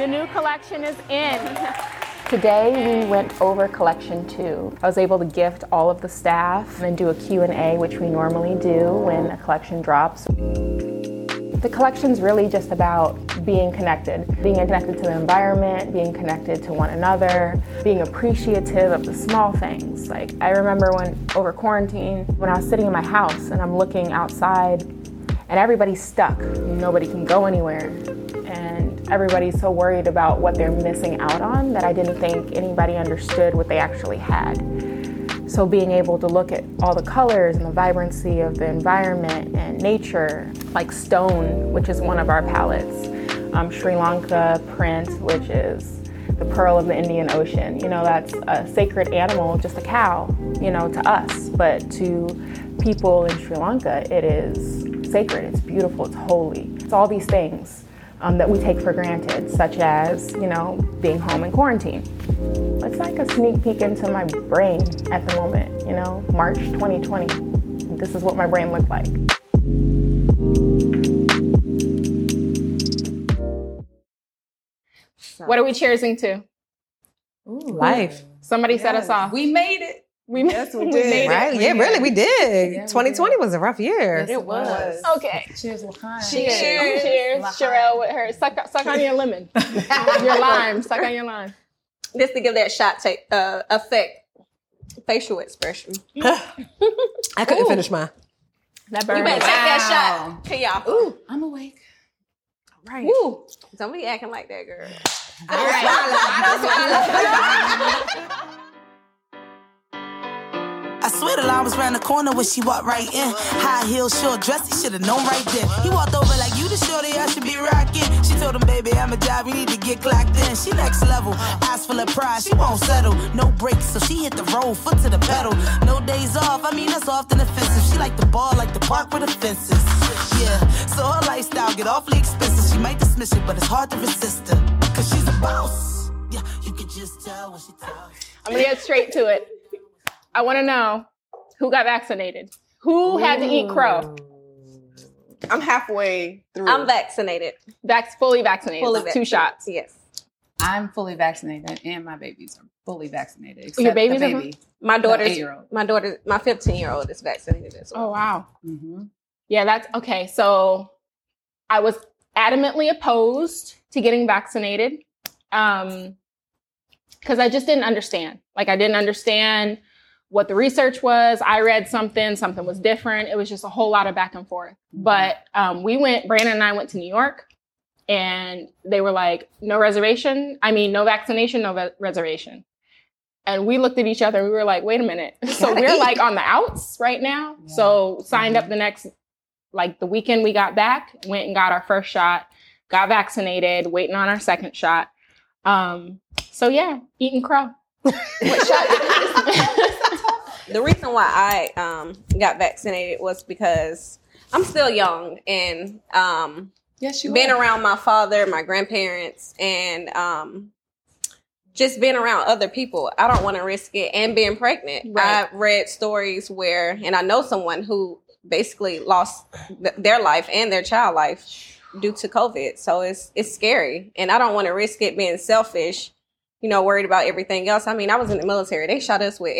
The new collection is in. Today we went over collection two. I was able to gift all of the staff and do a Q&A, which we normally do when a collection drops. The collection's really just about being connected, being connected to the environment, being connected to one another, being appreciative of the small things. Like I remember when over quarantine, when I was sitting in my house and I'm looking outside and everybody's stuck. Nobody can go anywhere. And everybody's so worried about what they're missing out on that I didn't think anybody understood what they actually had. So being able to look at all the colors and the vibrancy of the environment and nature, like stone, which is one of our palettes, um, Sri Lanka print, which is the pearl of the Indian Ocean. You know, that's a sacred animal, just a cow, you know, to us. But to people in Sri Lanka, it is sacred, it's beautiful, it's holy. It's all these things um, that we take for granted, such as, you know, being home in quarantine. It's like a sneak peek into my brain at the moment, you know, March 2020. This is what my brain looked like. What are we cheersing to? Life. Somebody set us off. We made it. We, Yes, we we did. made it. Right? Yeah, really, we did. Yeah, we 2020 was a rough year. It was. Okay. Cheers, Lahan. Cheers. Cheers. Cheers. Sherelle with her. Suck, suck on your lemon. your lime. Suck on your lime. Just to give that shot take uh, effect, facial expression. I couldn't finish mine. That better burns. take that Wow. shot. Hey y'all. Ooh, I'm awake. Right. Ooh. Don't be acting like that, girl. All right. I swear the line was round the corner when she walked right in. High heel, short dress, he should have known right then. He walked over like you the shorty I should be rocking. She told him, baby, I'm a job, you need to get clocked in. She next level, eyes full of pride, she won't settle. No brakes, so she hit the road, foot to the pedal. No days off, I mean that's often offensive. She like the ball, like the park with the fences. Yeah, so her lifestyle get awfully expensive. She might dismiss it, but it's hard to resist her. Cause she's a boss. Yeah, you can just tell when she talks. I'm gonna get straight to it. I want to know who got vaccinated. Who had to eat crow? I'm halfway through. I'm vaccinated. Vax fully vaccinated. Fully Two shots. Yes. I'm fully vaccinated, and my babies are fully vaccinated. Except Your babies the are- baby. My daughter's my daughter, my 15 year old is vaccinated as well. Oh wow. Mm-hmm. Yeah, that's okay. So I was adamantly opposed to getting vaccinated um because I just didn't understand. Like I didn't understand what the research was. I read something, something was different. It was just a whole lot of back and forth. But um, we went, Brandon and I went to New York, and they were like, no reservation. I mean, no vaccination, no ve- reservation. And we looked at each other. We were like, wait a minute. So we're like on the outs right now. So signed up the next, like the weekend we got back, went and got our first shot, got vaccinated, waiting on our second shot. Um, so yeah, eating crow. what shot? The reason why I um, got vaccinated was because I'm still young and um, Yes, you being are. around my father, my grandparents, and um, just being around other people. I don't want to risk it and being pregnant. Right. I read stories where, and I know someone who basically lost th- their life and their child life due to COVID. So it's it's scary, and I don't want to risk it being selfish. You know, worried about everything else. I mean, I was in the military. They shot us with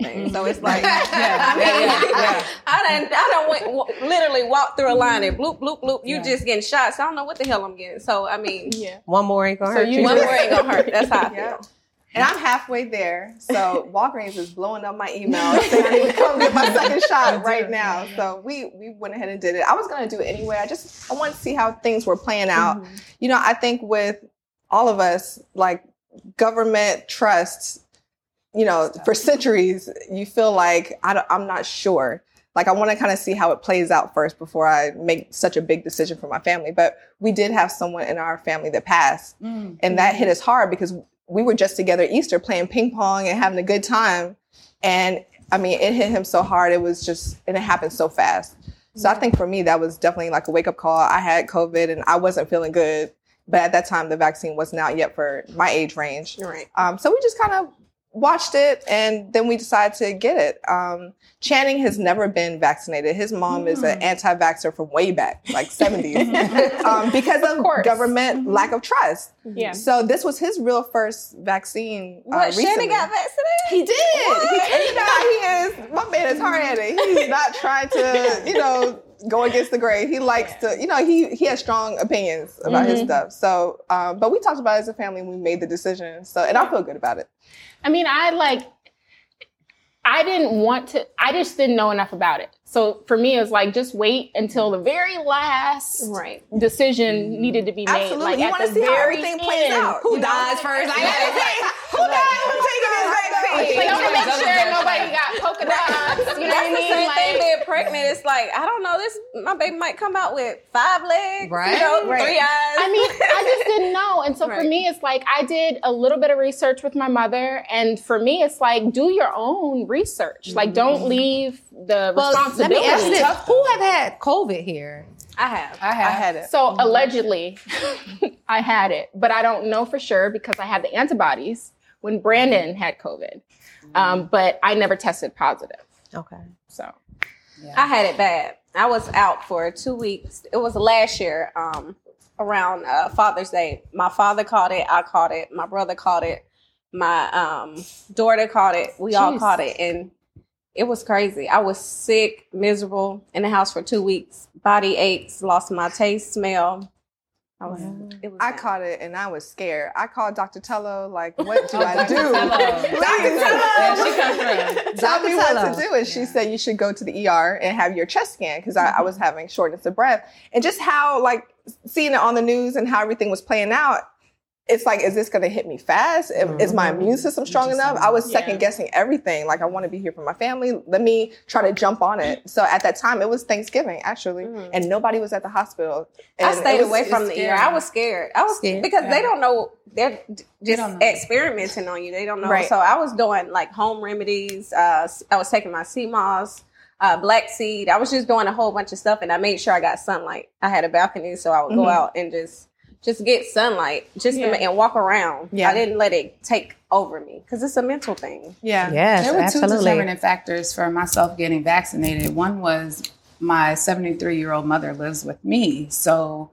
everything, so it's like, Yeah, I mean, yeah, yeah, yeah. I done, I done went, w- literally walk through a line and bloop, bloop, bloop. You Yeah. just getting shots. So I don't know what the hell I'm getting. So I mean, yeah. One more ain't gonna So hurt you you. one more ain't gonna hurt. That's how I feel. Yeah. And I'm halfway there. So Walgreens is blowing up my email saying I need to come get my second shot right now. So we we went ahead and did it. I was gonna do it anyway. I just I wanted to see how things were playing out. Mm-hmm. You know, I think with all of us, like government trusts, you know, for centuries, you feel like I don't, I'm not sure. Like I want to kind of see how it plays out first before I make such a big decision for my family. But we did have someone in our family that passed, Mm. and that hit us hard because we were just together Easter playing ping pong and having a good time. And I mean, it hit him so hard. It was just, and it happened so fast. So I think for me, that was definitely like a wake up call. I had COVID and I wasn't feeling good. But at that time, the vaccine wasn't out yet for my age range. Right. Um, so we just kind of watched it and then we decided to get it. Um, Channing has never been vaccinated. His mom is an anti vaxxer from way back, like 70s, um, because of, course. government lack of trust. Yeah. So this was his real first vaccine. Uh, What, recently. got vaccinated? He did. He, you know, he is. My man is hard headed. He's not trying to, you know, go against the grain. He likes to, you know, he he has strong opinions about his stuff. So, um, but we talked about it as a family and we made the decision. So, and I feel good about it. I mean, I like, I didn't want to, I just didn't know enough about it. So for me, it was like, just wait until the very last Right. decision needed to be made. Absolutely. Like you want to see how very everything plays out. Who you know? dies first? Like, Who dies when taking this vaccine? Like, to make sure nobody got pregnant. It's like, I don't know, this my baby might come out with five legs, Right. you know, Right. three eyes. I mean, I just didn't know. And so for me, it's like I did a little bit of research with my mother. And for me, it's like do your own research. Like, don't mm-hmm. leave the Well, let me ask this: Who have had COVID here? I have. I have. I had it. So mm-hmm. allegedly, I had it, but I don't know for sure because I had the antibodies when Brandon had COVID. Mm-hmm. Um, but I never tested positive. Okay. So I had it bad. I was out for two weeks. It was last year, um, around uh, Father's Day. My father caught it. I caught it. My brother caught it. My um, daughter caught it. We all Jeez. caught it, and it was crazy. I was sick, miserable, in the house for two weeks. Body aches, lost my taste, smell. I was. It was. I bad. caught it and I was scared. I called Dr. Tello, like, what do I do? Yeah, she come through. Tell me what Tello. to do. And she said you should go to the ER and have your chest scan because I, I was having shortness of breath. And just how, like, seeing it on the news and how everything was playing out, it's like, is this going to hit me fast? If- Is my immune system strong enough? I was second Yeah. guessing everything. Like, I want to be here for my family. Let me try to jump on it. So at that time, it was Thanksgiving, actually, and nobody was at the hospital. I And it stayed was- away from the scary. ER. I was scared. I was Scared? because they don't know. They're just don't know. experimenting on you. They don't know. Right. So I was doing like home remedies. Uh, s- I was taking my sea moss, uh, black seed. I was just doing a whole bunch of stuff, and I made sure I got sunlight. I had a balcony, so I would go Mhm. out and just just get sunlight, just Yeah. ma- and walk around. Yeah. I didn't let it take over me because it's a mental thing. Yeah. Yes, There were two absolutely. determining factors for myself getting vaccinated. One was my 73 year old mother lives with me. So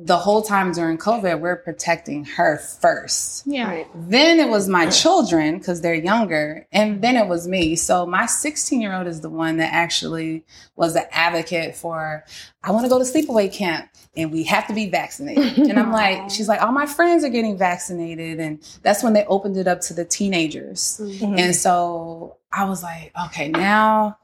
the whole time during COVID, we're protecting her first. yeah, Then it was my children because they're younger, and then it was me. So my 16 year old is the one that actually was an advocate for. I want to go to sleepaway camp, and we have to be vaccinated. and I'm like, she's like, all my friends are getting vaccinated, and that's when they opened it up to the teenagers. Mm-hmm. And so I was like, okay, now.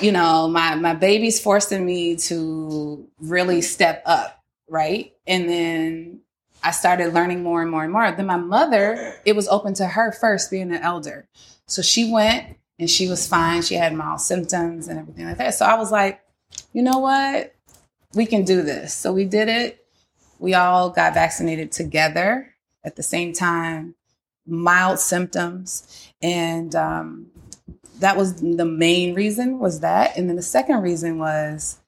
You know, my my baby's forcing me to really step up, right? And then I started learning more and more and more. Then my mother, it was open to her first being an elder. So she went and she was fine. She had mild symptoms and everything like that. So I was like, you know what? We can do this. So we did it. We all got vaccinated together at the same time, mild symptoms. And um, that was the main reason was that. And then the second reason was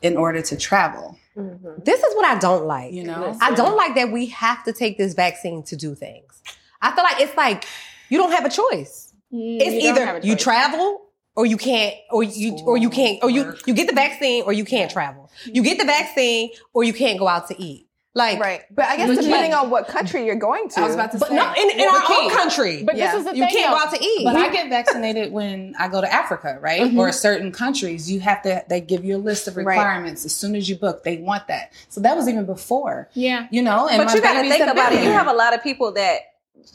in order to travel, Mm-hmm. This is what I don't like. you know? I don't like that we have to take this vaccine to do things. I feel like it's like you don't have a choice. It's You don't either a you travel or you can't, or you or you can't, or you you get the vaccine or you can't travel. You get the vaccine or you can't go out to eat. Like, Right. But I guess But depending yeah. on what country you're going to. I was about to but say. no, in, in Well, our own country, But Yeah. this is the you thing. You can't go out to eat. But I get vaccinated when I go to Africa, right? Mm-hmm. Or certain countries. You have to, they give you a list of Right. requirements as soon as you book. They want that. So that was even before, Yeah. you know? And but my you got to think about been it. You have a lot of people that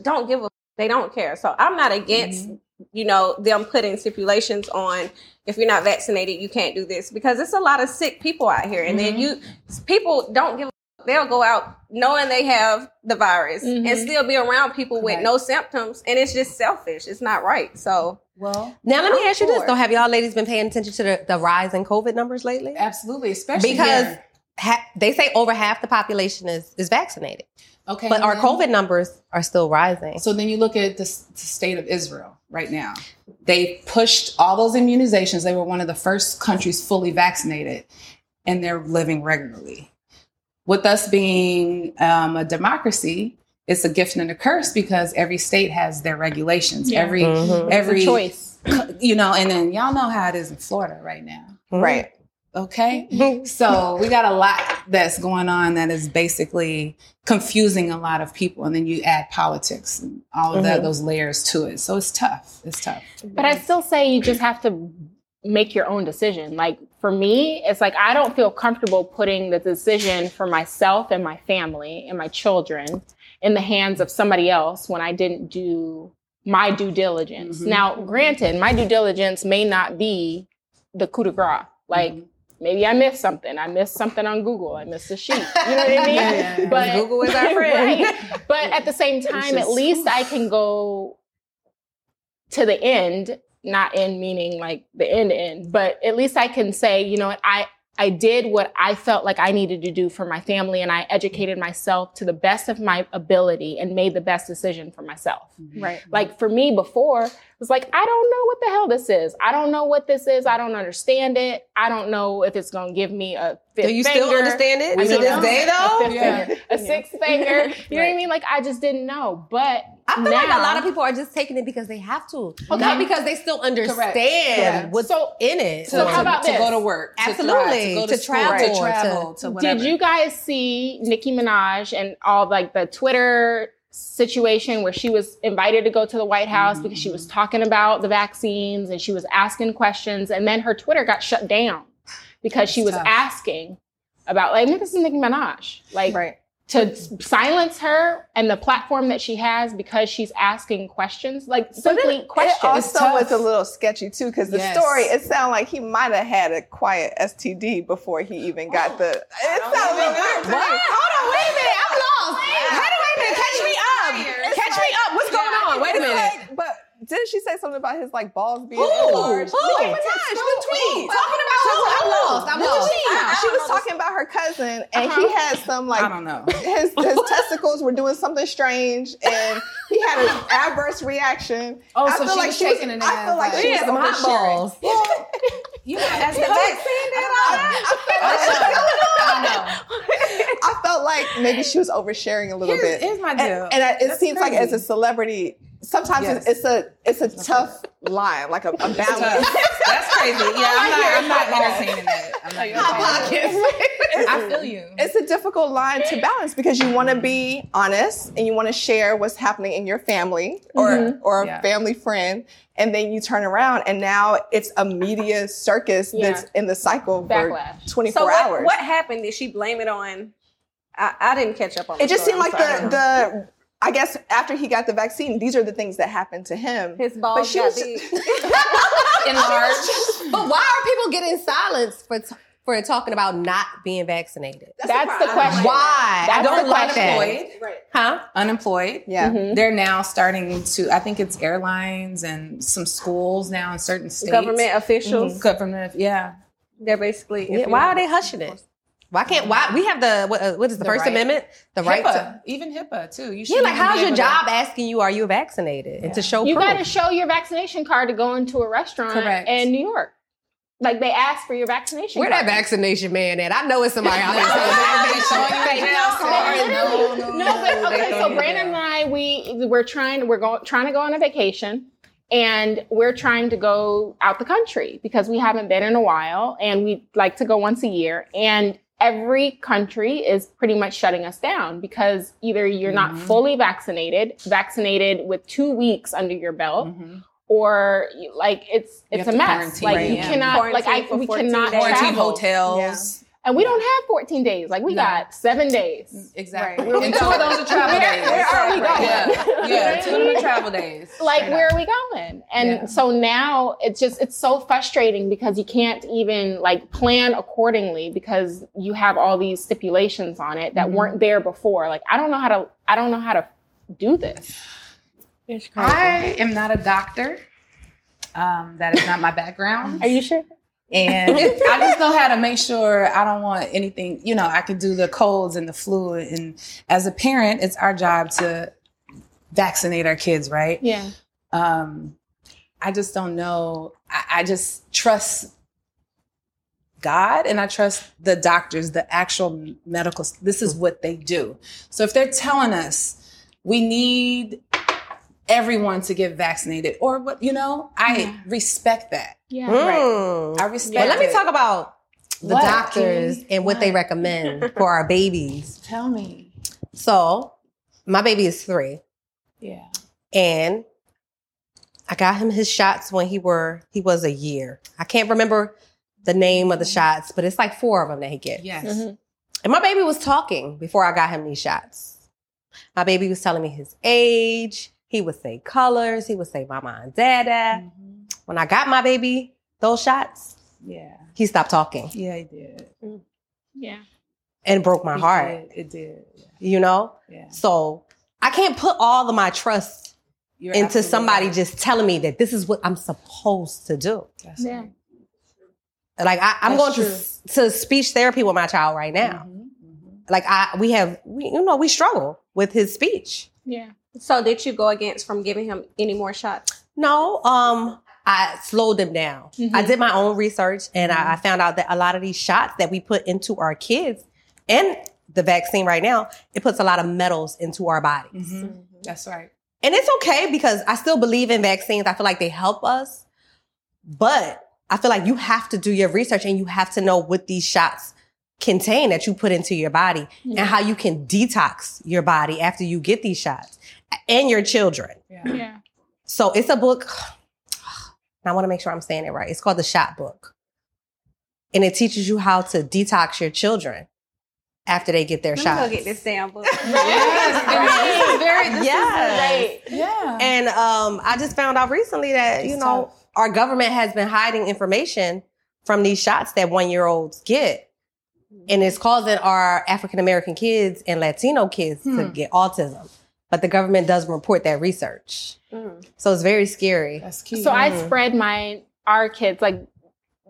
don't give a. They don't care. So I'm not against you know them putting stipulations on if you're not vaccinated you can't do this because it's a lot of sick people out here and then you people don't give a they'll go out knowing they have the virus Mhm. and still be around people with Correct. no symptoms, and it's just selfish. It's not right. So Well, Now let me I'm ask you this for though: Have y'all ladies been paying attention to the, the rise in COVID numbers lately? absolutely, especially Because here. ha- they say over half the population is is vaccinated, okay, but our then- COVID numbers are still rising. So then you look at the, the state of Israel right now. They pushed all those immunizations. They were one of the first countries fully vaccinated, and they're living regularly. With us being um, a democracy, it's a gift and a curse because every state has their regulations. Yeah. Every Mhm. every choice. you know, and then y'all know how it is in Florida right now. Right. Okay. so we got a lot that's going on that is basically confusing a lot of people. And then you add politics and all of that, Mhm. those layers to it. So it's tough. It's tough. But I still say you just have to make your own decision. Like for me, it's like I don't feel comfortable putting the decision for myself and my family and my children in the hands of somebody else when I didn't do my due diligence. Mhm. Now, granted, my due diligence may not be the coup de grace. Like Mhm. maybe I missed something. I missed something on Google. I missed a sheet. You know what I mean? Yeah. But Google is our friend. Right. But at the same time, at least I can go to the end, not end meaning like the end end, but at least I can say, you know, I I did what I felt like I needed to do for my family and I educated myself to the best of my ability and made the best decision for myself. Mm-hmm. Right. Like for me before, it was like, I don't know what the hell this is. I don't know what this is. I don't understand it. I don't know if it's going to give me a fifth Do you still finger. understand it I to this no. day A though? fifth Yeah. finger, a sixth finger. You know what I mean? Like I just didn't know. But I feel now, like a lot of people are just taking it because they have to, not because they still understand Correct. what's So- in it. So to, how about to this? go to work, Absolutely. to, thrive, to go to, To school, travel, to to- travel, to, whatever. Did you guys see Nicki Minaj and all like the Twitter situation where she was invited to go to the White House because she was mm-hmm. talking about the vaccines and she was asking questions and then her Twitter got shut down because she was Tough. asking about like this is Nicki Minaj like Right. To silence her and the platform that she has because she's asking questions like simply It questions. also tough. was a little sketchy too, because the Yes. story it sounded like he might have had a quiet STD before he even got the. It sounded a weird. to me. Hold on, wait a minute. I'm lost. Wait a minute. Catch me up. Catch me up. What's going on? Wait a minute. Didn't she say something about his like balls being Who? enlarged? Who? Nicki Minaj, the tweet. Talking about who? I'm lost. The lost. She was talking about her cousin, and he uh-huh. had some like I don't know. his his testicles were doing something strange, and he had an adverse reaction. Oh, I so feel she like was she was- taking it I feel like she had some hot balls. You know, as the The vaccine did all that. I know. I felt like maybe she was oversharing a little Here's, bit. here's my and, deal. and I- it That's seems like as a celebrity, sometimes Yes. it's, it's a it's a tough line, like a, a balance. That's crazy. Yeah, oh I'm not, I'm not entertaining that. I'm not entertaining. I feel you. It's a difficult line to balance because you want to be honest and you want to share what's happening in your family or mm-hmm. or a Yeah. family friend, and then you turn around and now it's a media circus Yeah. that's in the cycle for Backlash. 24 So what, hours. what happened? Did she blame it on? I, I didn't catch up on. it the just story, seemed like the the I guess after he got the vaccine, these are the things that happened to him. his balls she got was- big. Enlarged. But why are people getting silenced for t- for talking about not being vaccinated? That's the question. Why? I don't the like that. Unemployed. Huh? Unemployed. Yeah. Mhm. They're now starting to. I think it's airlines and some schools now in certain states. Government officials. Government. Yeah. They're basically. Yeah, why are they hushing it? Why can't? Why we have the what, uh, what is the, The First right. Amendment? The right to. even HIPAA too. You Yeah, like how's your able to- job asking you are you vaccinated and to show You got to show your vaccination card to go into a restaurant Correct. in New York. Like they ask for your vaccination Where card. that vaccination man at? I know it's somebody out there saying Showing you vaccination. a jail card. No, No, no, No, but okay. So Brandon and I, we we're trying. We're going trying to go on a vacation, and we're trying to go out the country because we haven't been in a while, and we like to go once a year. And every country is pretty much shutting us down because either you're not Mhm. fully vaccinated, vaccinated with two weeks under your belt, Mhm. or like it's You it's a mess. Like right, you yeah. cannot like I Quarantine we cannot days. Quarantine travel. hotels. And we don't have 14 days. Like we No. got seven days. Exactly. Where we and two of those are travel Where- days. where are we going? Yeah, yeah. Two of them are travel days. Like, Straight where up. are we going? And Yeah. so now it's just, it's so frustrating because you can't even like plan accordingly because you have all these stipulations on it that Mhm. weren't there before. Like, I don't know how to, I don't know how to do this. It's I am not a doctor. Um, that is not my background. Are you sure? And I just know how to make sure I don't want anything, you know, I could do the colds and the flu. And as a parent, it's our job to vaccinate our kids, right? Yeah. Um, I just don't know. I, I just trust God and I trust the doctors, the actual medical. This is what they do. So if they're telling us we need everyone to get vaccinated, or what, you know, I Yeah. respect that. Yeah. Mm. I respect. Well, let me talk about the What, doctors Kay? and what they recommend for our babies. Tell me. So, my baby is three, Yeah. and I got him his shots when he were he was a year. I can't remember the name of the shots, but it's like four of them that he gets. Yes. Mhm. And my baby was talking before I got him these shots. My baby was telling me his age. He would say colors. He would say mama and dada. Mhm. When I got my baby those shots, Yeah. he stopped talking Yeah, he did. Yeah. and broke my It heart. did. It did. You know? Yeah. So I can't put all of my trust You're into somebody right. just telling me that this is what I'm supposed to do. That's Yeah. right. Like I, I'm That's going to, to speech therapy with my child right now. Mhm, mhm. Like I, we have, we, you know, we struggle with his speech. Yeah. So did you go against from giving him any more shots? No, um, I slowed them down. Mhm. I did my own research and I, I found out that a lot of these shots that we put into our kids and the vaccine right now, it puts a lot of metals into our bodies. Mhm. That's right. And it's okay because I still believe in vaccines. I feel like they help us. But I feel like you have to do your research and you have to know what these shots contain that you put into your body Yeah. and how you can detox your body after you get these shots and your children. Yeah. Yeah. So it's a book. I want to make sure I'm saying it right. It's called the Shot Book. And it teaches you how to detox your children after they get their Let me shots. go get this damn book. Yes. and this is very. This Yes. Is, yeah. And um, I just found out recently that, you It's know, tough. our government has been hiding information from these shots that one year olds get. And it's causing our African American kids and Latino kids to Hmm. get autism. But the government doesn't report that research. Mm. So it's very scary. That's key. So I Mhm. spread my our kids like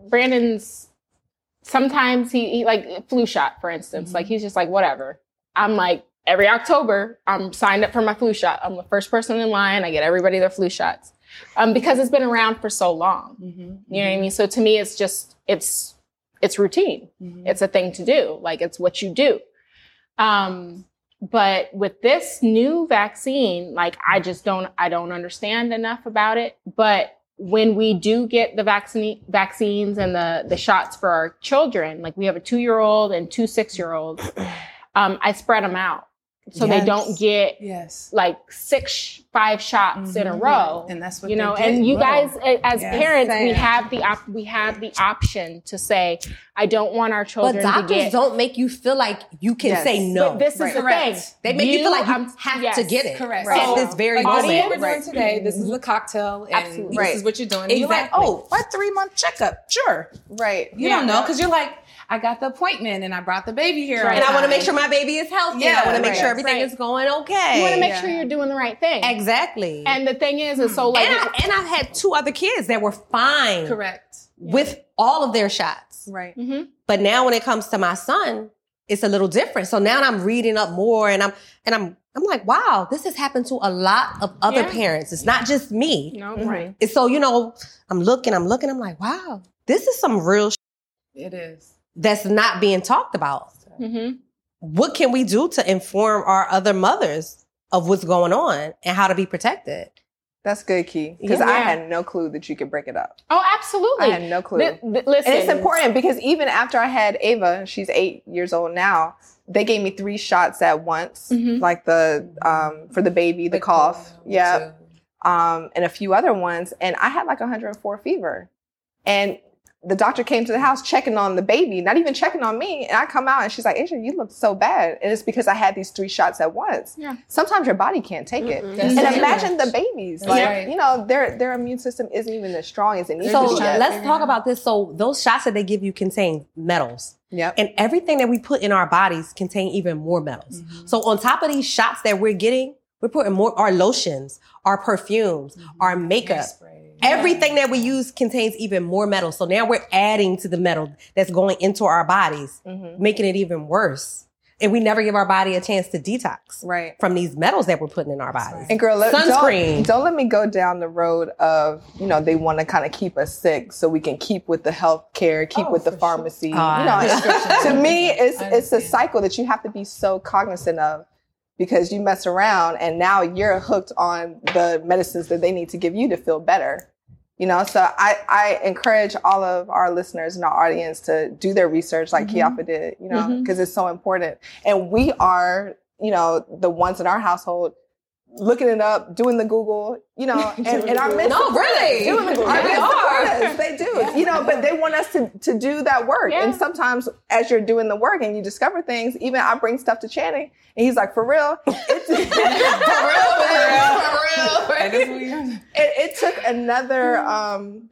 Brandon's. Sometimes he, he like flu shot, for instance. Mhm. Like he's just like whatever. I'm like every October I'm signed up for my flu shot. I'm the first person in line. I get everybody their flu shots um, because it's been around for so long. Mhm, You know Mm-hmm. what I mean? So to me, it's just it's it's routine. mhm. It's a thing to do. Like it's what you do. Um, but with this new vaccine, like I just don't I don't understand enough about it. But when we do get the vaccine vaccines and the the shots for our children, like we have a two year old and two six year olds, um, I spread them out so they don't get Yes. like six five shots in a Mhm. row And that's what you know and you Right. guys as Yeah. parents we have the op- we have the option to say i don't want our But children to doctors get don't make you feel like you can Yes. say no. but this is Right. the Correct. thing they make you, feel like you um, have yes. to get it Correct. at So, this very like this is moment. what we're doing Right. today. This is the cocktail, and Absolutely. this Right. is what you're doing. And You're like, oh, what three month checkup? Sure. Right. You don't know because you're like, I got the appointment and I brought the baby here. Right. and I want to make sure my baby is healthy. Yeah, I want to make right. sure everything Right. is going okay. you want to make Yeah. sure you're doing the right thing exactly. and the thing is is so like and, I, and I've had two other kids that were fine correct. with all of their shots. Right. Mhm. But now when it comes to my son, it's a little different. So now I'm reading up more and I'm and I'm I'm like, wow, this has happened to a lot of other Yeah. parents. It's not just me. no Mhm. right And so, you know, I'm looking, I'm looking, I'm like, wow, this is some real sh- It is. that's not being talked about. hmm What can we do to inform our other mothers of what's going on and how to be protected? That's good, Key. Because Yeah. I had no clue that you could break it up. oh absolutely. I had no clue. Th- th- listen And it's important because even after I had Ava, she's eight years old now. They gave me three shots at once, Mhm. like the um, for the baby, the, cough, yeah, um, and a few other ones. And I had like 104 fever, and the doctor came to the house checking on the baby, not even checking on me. And I come out and she's like, Asia, you look so bad. And it's because I had these three shots at once. Yeah. Sometimes your body can't take it. That's And too imagine much. the babies. Like, right. you know, their their immune system isn't even as strong as it needs So to be. yet. let's talk about this. So those shots that they give you contain metals. Yep. And everything that we put in our bodies contain even more metals. Mm-hmm. So on top of these shots that we're getting, we're putting more our lotions, our perfumes, mm-hmm. our makeup. Hairspray. Everything that we use contains even more metal. So now we're adding to the metal that's going into our bodies, Mhm. making it even worse. And we never give our body a chance to detox Right. from these metals that we're putting in our bodies. And girl, let, Sunscreen. Don't, don't let me go down the road of you know they want to kind of keep us sick so we can keep with the health care, keep Oh, with the for sure. pharmacy. Oh, you know, to me, it's it's a cycle that you have to be so cognizant of because you mess around and now you're hooked on the medicines that they need to give you to feel better. You know, so I, I encourage all of our listeners and our audience to do their research like Kiafa did, you know, because it's so important. And we are, you know, the ones in our household looking it up, doing the Google, you know, and, and our men No, really. doing the Google. They men are. Us. They do, you know, but they want us to to do that work. Yeah. And sometimes as you're doing the work and you discover things, even I bring stuff to Channing, and he's like, "For real, it's for real, for real, that's what It, it took another um,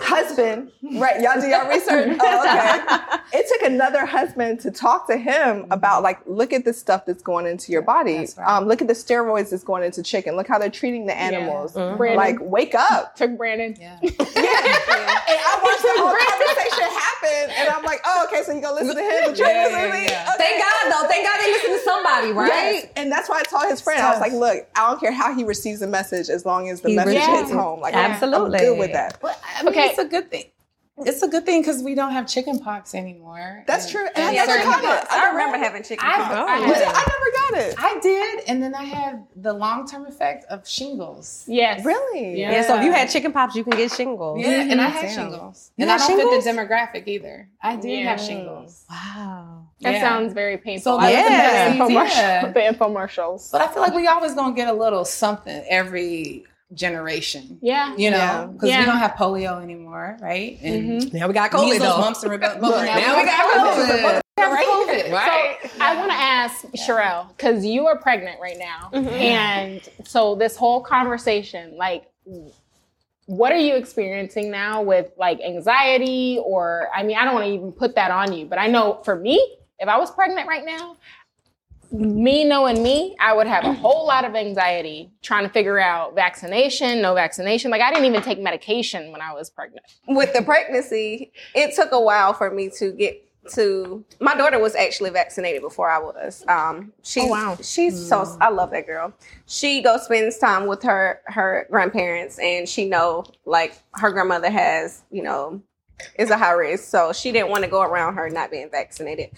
husband, right? Y'all do y'all research. Oh, okay. It took another husband to talk to him about like, look at the stuff that's going into your body. Right. Um, look at the steroids that's going into chicken. Look how they're treating the animals. Brandon Like, wake up. took Brandon. Yeah. Yeah. and I watched the whole conversation happen, and I'm like, oh, okay, so you gonna listen to him, but you're Yeah, listening to yeah, me. yeah. Okay. Thank God though. Thank God they listen to somebody, right? Yes. And that's why I told his friend, I was like, look, I don't care how he receives the message as long as the He message receives hits home. Like, I'm- Absolutely. I'm good with that. But I mean, Okay. it's a good thing. It's a good thing because we don't have chicken pox anymore. That's And- true. And and I never certain- caught it. I remember having chicken I- pox. I I, had- I never got it. I did, and then I had the long term effect of shingles. Yes. Really? Yeah. Yeah, so if you had chicken pox, you can get shingles. Yeah, and I had Damn. shingles, You and I don't shingles? fit the demographic either. I did Yeah. have shingles, Wow. That Yeah. sounds very painful. So I look yeah. the infomercial, Yeah. the infomercials. but I feel like we always gonna get a little something every generation. Yeah. You know, because Yeah. we don't have polio anymore, right? And Mhm. Now we got COVID measles, though. mumps, and rubella. Look, now we got COVID. We have COVID. Right. So I want to ask Sherelle because you are pregnant right now, Mhm. and so this whole conversation, like, what are you experiencing now with like anxiety, or I mean, I don't want to even put that on you, but I know for me, if I was pregnant right now, me knowing me, I would have a whole lot of anxiety trying to figure out vaccination, no vaccination. Like I didn't even take medication when I was pregnant. with the pregnancy, it took a while for me to get to. My daughter was actually vaccinated before I was. Um, she's Oh, wow. she's so I love that girl. She goes spends time with her her grandparents, and she know like her grandmother has you know is a high risk, so she didn't want to go around her not being vaccinated.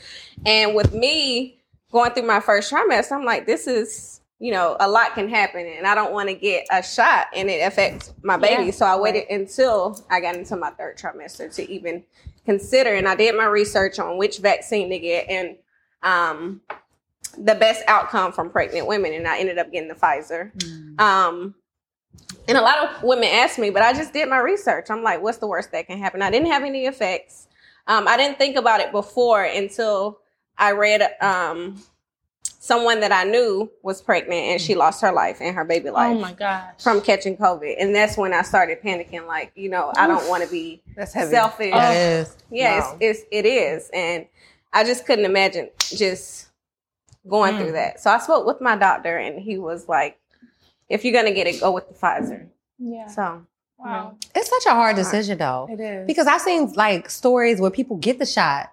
And with me going through my first trimester, I'm like, this is you know a lot can happen, and I don't want to get a shot and it affects my baby. Yeah, so I waited until I got into my third trimester to even consider, and I did my research on which vaccine to get and um, the best outcome from pregnant women, and I ended up getting the Pfizer. Um, and a lot of women ask me, but I just did my research. I'm like, what's the worst that can happen? I didn't have any effects. Um, I didn't think about it before until I read um, someone that I knew was pregnant and she lost her life and her baby life Oh my gosh. from catching COVID. And that's when I started panicking. Like, you know, I don't want to be That's heavy. selfish. That is. Yeah, Wow. it's, it's it is, and I just couldn't imagine just going through that. So I spoke with my doctor, and he was like, "If you're gonna get it, go with the Pfizer." yeah. So Wow. It's such a hard decision though. It is. Because I've seen like stories where people get the shot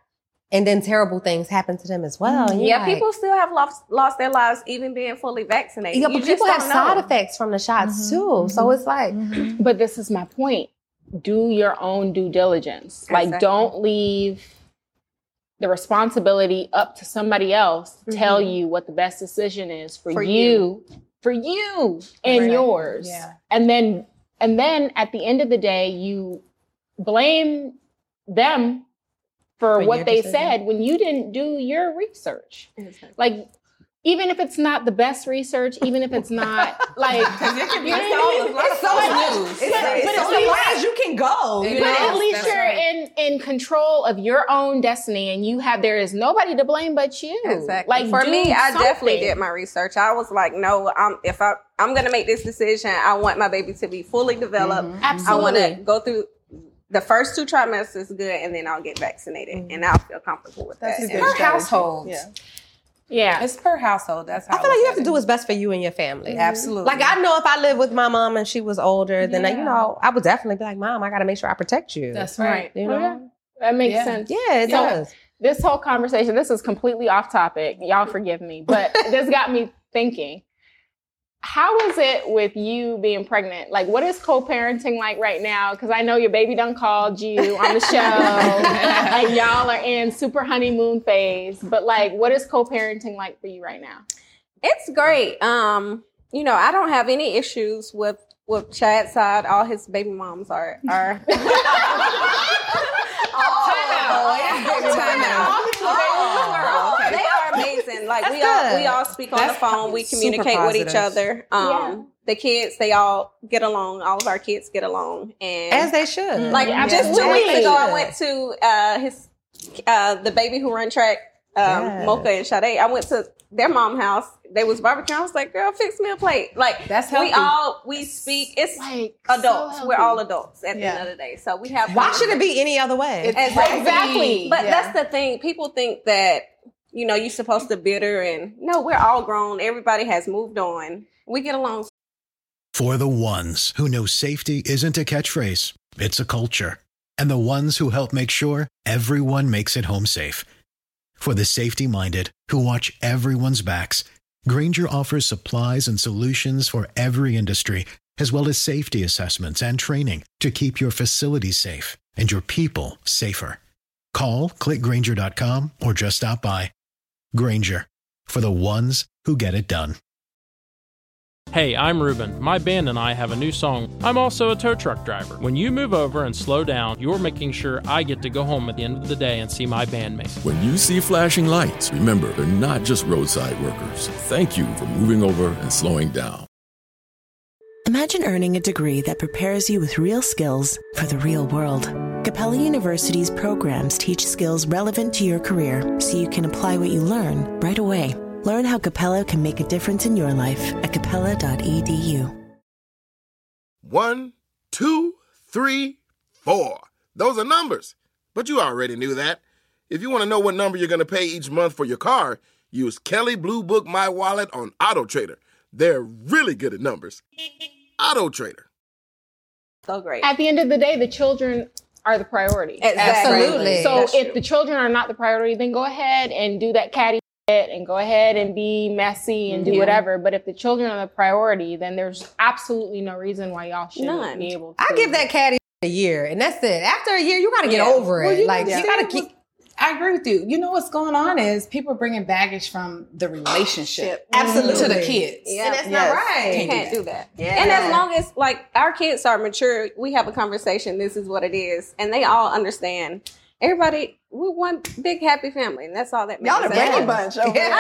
and then terrible things happen to them as well. Mm-hmm. And you're yeah, like- people still have lost lost their lives even being fully vaccinated. Yeah, You but just people have don't side know. effects from the shots mm-hmm. too. So mm-hmm. it's like, But this is my point. Do your own due diligence. Like, don't leave the responsibility up to somebody else to tell you what the best decision is for, For you, for you and Right. yours. Yeah. And then, and then at the end of the day, you blame them for, For what they decision. said when you didn't do your research. Like even if it's not the best research, even if it's not like, it could be You know what I mean? It's so news. It's, But- it's but so at many least- ways you can go. You but know? at least That's you're right. in in control of your own destiny, and you have there is nobody to blame but you. Exactly. Like for do me, I definitely did my research. I was like, no, I'm if I I'm gonna make this decision, I want my baby to be fully developed. Mm-hmm. I want to go through the first two trimesters is good, and then I'll get vaccinated, mm-hmm. and I'll feel comfortable with That's that. a good Per household. Yeah. yeah. It's per household. That's how I feel like you have to do what's best for you and your family. it. Absolutely. Like I know if I lived with my mom and she was older, then I, you know I would definitely be like, "Mom, I got to make sure I protect you." That's right. you Oh, know. yeah. That makes Yeah. sense. Yeah, it So- does. This whole conversation, this is completely off topic. Y'all forgive me, but this got me thinking. How is it with you being pregnant? Like, what is co-parenting like right now? Because I know your baby done called you on the show, and y'all are in super honeymoon phase. But like, what is co-parenting like for you right now? It's great. Um, you know, I don't have any issues with with Chad's side. All his baby moms are are. Oh, they are amazing. Like we all we all speak on the phone. We communicate with each other. Um, the kids they all get along. All of our kids get along, and As they should. like Yeah, just two weeks ago, I went to uh, his uh, the baby who run track, um, Yes. Mocha and Sade. I went to their mom house. They was barbecuing. I was like, "Girl, fix me a plate." Like That's we all we speak. It's Like so adults. We're all adults at the end of the day. So we have. Why should it be any other way? Exactly. Exactly. But Yeah. that's the thing. People think that you know you're supposed to bitter, and no, we're all grown. Everybody has moved on. We get along For the ones who know safety isn't a catchphrase, it's a culture. And the ones who help make sure everyone makes it home safe. For the safety minded who watch everyone's backs, Grainger offers supplies and solutions for every industry, as well as safety assessments and training to keep your facilities safe and your people safer. Call clickgranger.com or just stop by. Grainger for the ones who get it done. Hey, I'm Ruben. My band and I have a new song. I'm also a tow truck driver. When you move over and slow down, you're making sure I get to go home at the end of the day and see my bandmates. When you see flashing lights, remember they're not just roadside workers. Thank you for moving over and slowing down. Imagine earning a degree that prepares you with real skills for the real world. Capella University's programs teach skills relevant to your career so you can apply what you learn right away. Learn how Capella can make a difference in your life at capella.edu. One, two, three, four. Those are numbers. But you already knew that. If you want to know what number you're going to pay each month for your car, use Kelley Blue Book My Wallet on Auto Trader. They're really good at numbers. Auto Trader. so great. At the end of the day, the children are the priority. Exactly. Absolutely. So That's if true. the children are not the priority, then go ahead and do that catty shit and go ahead and be messy and do Yeah. whatever. But if the children are the priority, then there's absolutely no reason why y'all shouldn't None. be able to. I give that caddy a year, and that's it. After a year, you got to get Yeah. over it. Well, you like know, you got to keep. I agree with you. You know what's going on is people are bringing baggage from the relationship Absolutely. to the kids. Yeah. And that's Yes. not right. You Can't can't do do that. Yeah. And as long as like our kids are mature, we have a conversation. This is what it is, and they all understand. Everybody, we're one big happy family, and that's all that matters. Y'all the Brady Bunch over there. I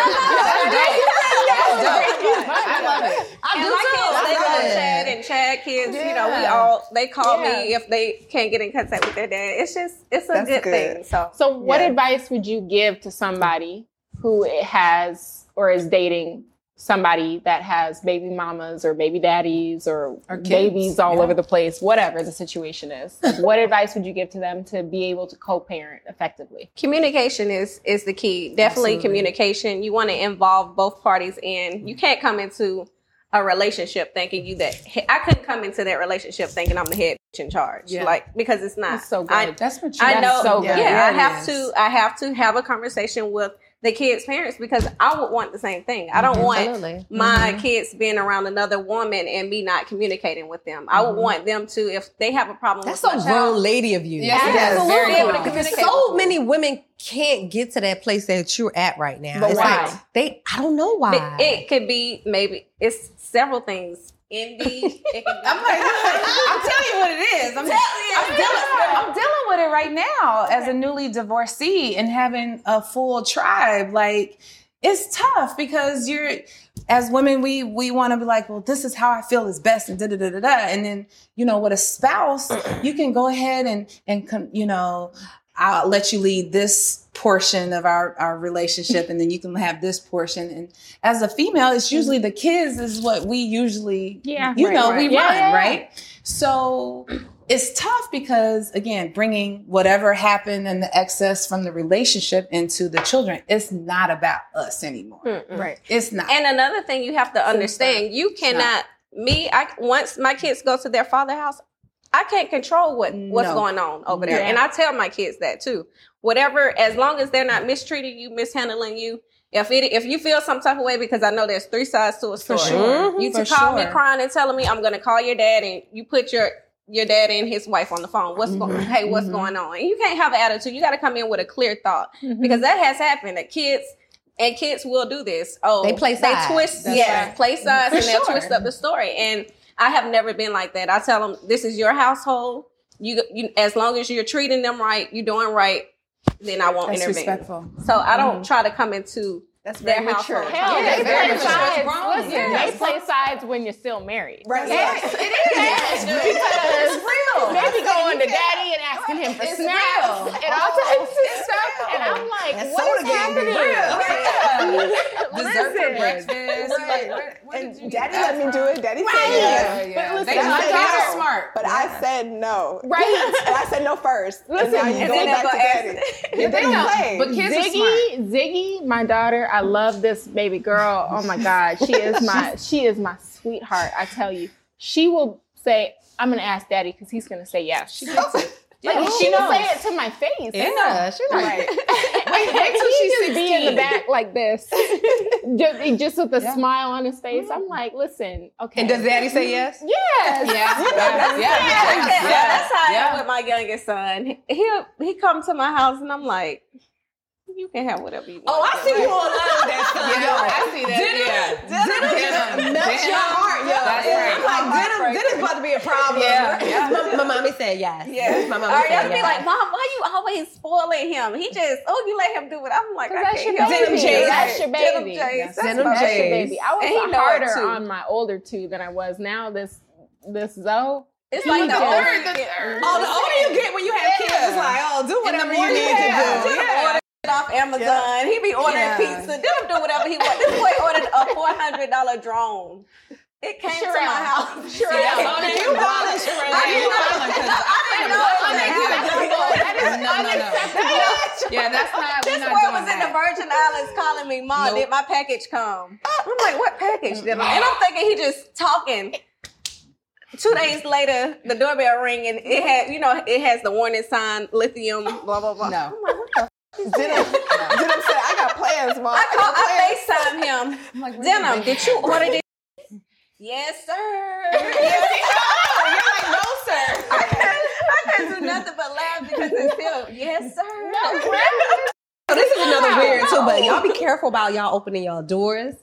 love it. I And do my too. kids, I they love love it. Chad and Chad kids. You know, we all they call me if they can't get in contact with their dad. It's just it's a good, good. thing. So So, what Yeah. advice would you give to somebody who has or is dating somebody that has baby mamas or baby daddies or, Or babies all yeah. over the place, whatever the situation is? What advice would you give to them to be able to co-parent effectively? communication is is the key. Definitely Absolutely. communication. You want to involve both parties in. You can't come into a relationship thinking you that I couldn't come into that relationship thinking I'm the head bitch in charge. Yeah. Like because it's not. That's so good. I, That's what you I know. so yeah, good. I Yeah, it have is. to. I have to have a conversation with the kids' parents because I would want the same thing. I don't want Absolutely. my mm-hmm. kids being around another woman and me not communicating with them. I would mm-hmm. want them to, if they have a problem That's with so my grown child, lady of you. Yes, it is. Absolutely. Very. Because so many women can't get to that place that you're at right now. But it's why? like they I don't know why. It, it could be maybe it's several things. Envy. It could be, I'm like, I'm telling you what it is. I'm, I'm dealing, I'm dealing with it right now as a newly divorcee and having a full tribe. Like, it's tough because you're as women we we want to be like well this is how i feel is best and da da da da da and then you know with a spouse you can go ahead and and you know i'll let you lead this portion of our our relationship and then you can have this portion. And as a female it's usually the kids is what we usually Yeah, you right, know right. we Yeah, run yeah, yeah. right? So it's tough because again bringing whatever happened and the excess from the relationship into the children it's not about us anymore. Right. it's not. And another thing you have to understand, you cannot me, I once my kids go to their father house, I can't control what what's No. going on over there. Yeah. And I tell my kids that too. Whatever, as long as they're not mistreating you, mishandling you, if it if you feel some type of way, because I know there's three sides to a For story. sure. You For to call me crying and telling me I'm gonna call your dad and you put your your dad and his wife on the phone. What's going Mm-hmm. hey, what's going on? And you can't have an attitude. You gotta come in with a clear thought. Mm-hmm. Because that has happened. That kids and kids will do this. Oh, They play sides. They twist, That's yes, right. play sides, For and they'll sure. twist up the story. And I have never been like that. I tell them, this is your household. You, you as long as you're treating them right, you're doing right, then I won't That's intervene. respectful. So I don't Mhm. try to come into That's their very mature. household. Hell, Yeah, they very play mature. sides. Grown. Listen, Yeah. they play sides when you're still married. Right. Yes, Yes. it is. Yes, Because because real. They be going to daddy and asking him for It's snacks real. and all Oh, types of it's stuff. Real. And I'm like, That what soda is game be happening? real. Listen. Dessert for breakfast. Like, where, where And did you daddy let that me do it. Daddy Right. said Yeah, yes. yeah. listen, They, my they daughter- are smart. But I said no. Right. and I said no first. Listen, and now you and go back to daddy. Yeah, they don't play. But kids are smart. Ziggy, Ziggy, my daughter, I love this baby girl. Oh my God, she is my she is my sweetheart. I tell you, she will say, "I'm gonna ask daddy" because he's gonna say yes. She gets it. Like Yeah, she she will knows. say it to my face. Yeah, she's like, Wait, wait till she's just be in the back like this, just, just with a Yeah. smile on his face. I'm mm-hmm. like, listen, okay. and does daddy say yes? yes, Yeah, yeah, Yeah, yeah, that's, yeah. that's how I Yeah. am with my youngest son. He he'll, he come to my house and I'm like, you can have whatever you want. Oh, I see you online with that. Yeah, I see that. yeah. Denim, melts your heart, yo. That's I'm right. like, denim, denim's about to be a problem. Yeah, yeah. My, my mommy said yes. Yeah. My mommy Ariana said be like, Mom, why are you always spoiling him? He just, oh, you let him do it. I'm like, I That's your can't help baby. it. J's. That's your Denim baby. J's. Yes. That's Denim That's your baby. I was harder on my older two than I was now. This this Zoe. It's like the older the. Oh, the older you get when you have kids, it's like, oh, do whatever you more need to do. Just order it off Amazon. He be ordering Yeah. pizza. Did him do whatever he wants. This boy ordered a four hundred dollar drone. It came to my house. Sherelle. Yeah. You ballin', Sherelle. I didn't know. wildin', 'cause I didn't know. I I didn't didn't know. know. That is No, no, no. unacceptable. Yeah, that's not. This boy doing was in the. Virgin Islands calling me, Mom, Nope. did my package come? I'm like, what package did I? And I'm thinking he just talking. Two days later, the doorbell ring and it had, you know, it has the warning sign, lithium, blah blah blah. No. Denim. Denim said, I got plans, mom. I call, got. I FaceTime him. I'm like, Denim, did you order this? Yes, sir. yes, sir. You're like, no, sir. I can't, I can't do nothing but laugh because it's still, yes, sir. So this is another weird too, but y'all be careful about y'all opening y'all doors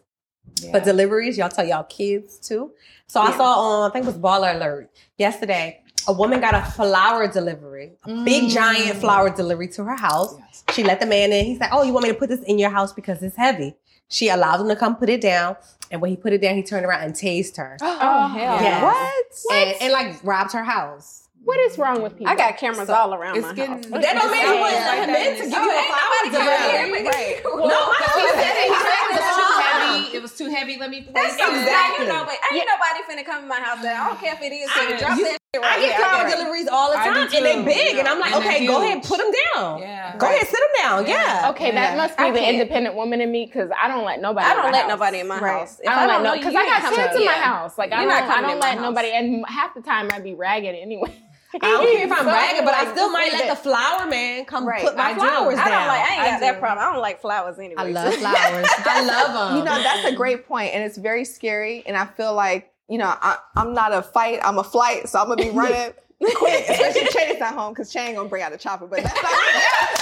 for deliveries. Y'all tell y'all kids too. So I saw on I think it was Baller Alert yesterday. A woman got a flower delivery, a big giant mm. flower delivery to her house. She let the man in. He's like, "Oh, you want me to put this in your house because it's heavy?" She allowed him to come put it down, and when he put it down, he turned around and tased her. Oh, oh hell. Yes. And, and like robbed her house. What is wrong with people? I got cameras all around It's my getting. house. But that don't mean he wasn't like meant to give you a oh, flower delivery. coming here. No, He I said it. He said it was too heavy. It was too heavy. Let me place That's it. exactly. You know, but ain't nobody finna come in my house. That I don't care if it is. I- Drop you- that shit I get here. flower get deliveries all the time, and they too. big, and I'm like, And okay, go ahead, put them down. Yeah. Go ahead, sit them down. Yeah. Okay, that must be I the can't. independent woman in me because I don't let nobody. I in don't my let house. nobody in my Right. house. If I don't let no know you, because you I got coming kids in my house. Like I You're don't, I don't let nobody, and half the time I'd be ragged anyway. I don't care if I'm So, ragging, but I still might let the flower man come Right. put my I do. flowers I down. don't like. I ain't I got that do. problem. I don't like flowers anyway. I love flowers. I love them. You know, that's a great point, and it's very scary. And I feel like, you know, I, I'm not a fight, I'm a flight, so I'm gonna be running quick, especially Chay's not home because Chay ain't gonna bring out the chopper. But that's not,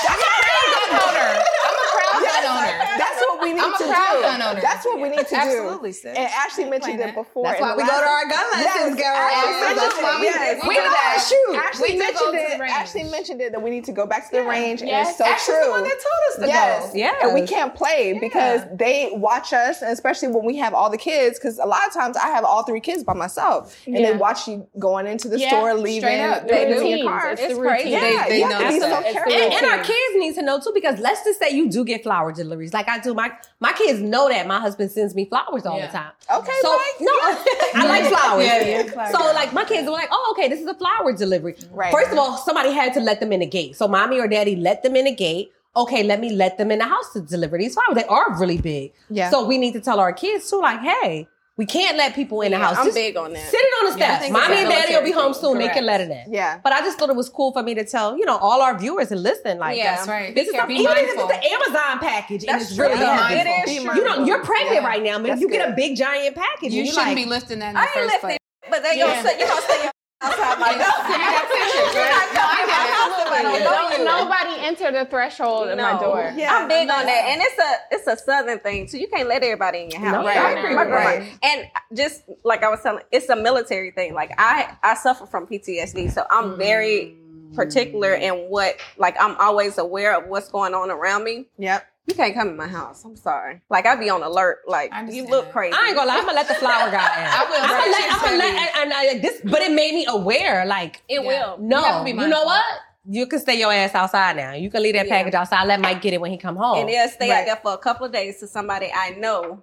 I'm a proud gun owner. I'm a proud gun owner. that's what we need I'm a to proud do. gun owner. That's what we need to Absolutely, do. Absolutely, sis. And Ashley mentioned it before. That's why we go to our gun lessons, girl. Ashley Yes, that's why it. we- Yes. we know how to shoot. Ashley We mentioned it. range. Ashley mentioned it that we need to go back to the range, and Yes. it's so Ashley's true. the one that told us to yes. go. Yes. And we can't play because they watch us, and especially when we have all the kids. Because a lot of times I have all three kids by myself, and they watch you going into the store, leaving, straight up. putting The your car. It's It's crazy. Yeah, They- they you have to be notice so that. careful. And, and our kids need to know too, because let's just say you do get flower deliveries, like I do. My my kids know that my husband sends me flowers all Yeah. the time. Okay, So Mike. no, I like flowers. Yeah, yeah. So like my kids were like, oh, okay, this is a flower delivery. Right. First of all, somebody had to let them in the gate. So mommy or daddy let them in the gate. Okay, let me let them in the house to deliver these flowers. They are really big. Yeah. So we need to tell our kids too, like, hey, we can't let people in the Yeah, house. I'm Just big on that. Sit it on the Yeah, steps. mommy and daddy will be home soon. They can let it in. Yeah. But I just thought it was cool for me to tell, you know, all our viewers and listen, like, Yeah. That's right. this is even if it's the Amazon package That's it's really true. It is You know, you're pregnant Yeah. right now, man. That's You get a big giant package. You shouldn't like, be lifting that in the I ain't lifting, but they Yeah. gonna say you gonna say outside my door. You got pictures, right? You're not coming to my house if I don't know Don't you. nobody enter the threshold of my No. door. Yeah. I'm big on that, and it's a it's a southern thing too. You can't let everybody in your house. No, I Right. agree with grandma- that. And just like I was telling, it's a military thing. Like I I suffer from PTSD, so I'm mm. very particular in what like I'm always aware of what's going on around me. Yep. You can't come in my house. I'm sorry. Like I'd be on alert. Like you look crazy. I ain't gonna lie, I'm gonna let the flower guy in. I will. I'm gonna let, I'm gonna let, and, and I, this, but it made me aware. Like, It Yeah. will. no, You have to be you, know what? You can stay your ass outside now. You can leave that Yeah. package outside. Let Mike get it when he come home. and they'll stay Right. out there for a couple of days to somebody I know.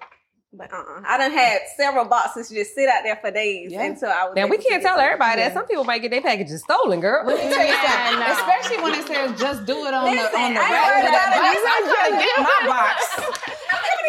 But uh-uh. I done had several boxes just sit out there for days Yeah. until I was. Now we can't tell some. everybody that. Some people might get their packages stolen, girl. Let me tell you Yeah, something. no. Especially when it says just do it on Listen, the on the I ain't rack worried of that about box. it. I'm coming to get my box. I'm coming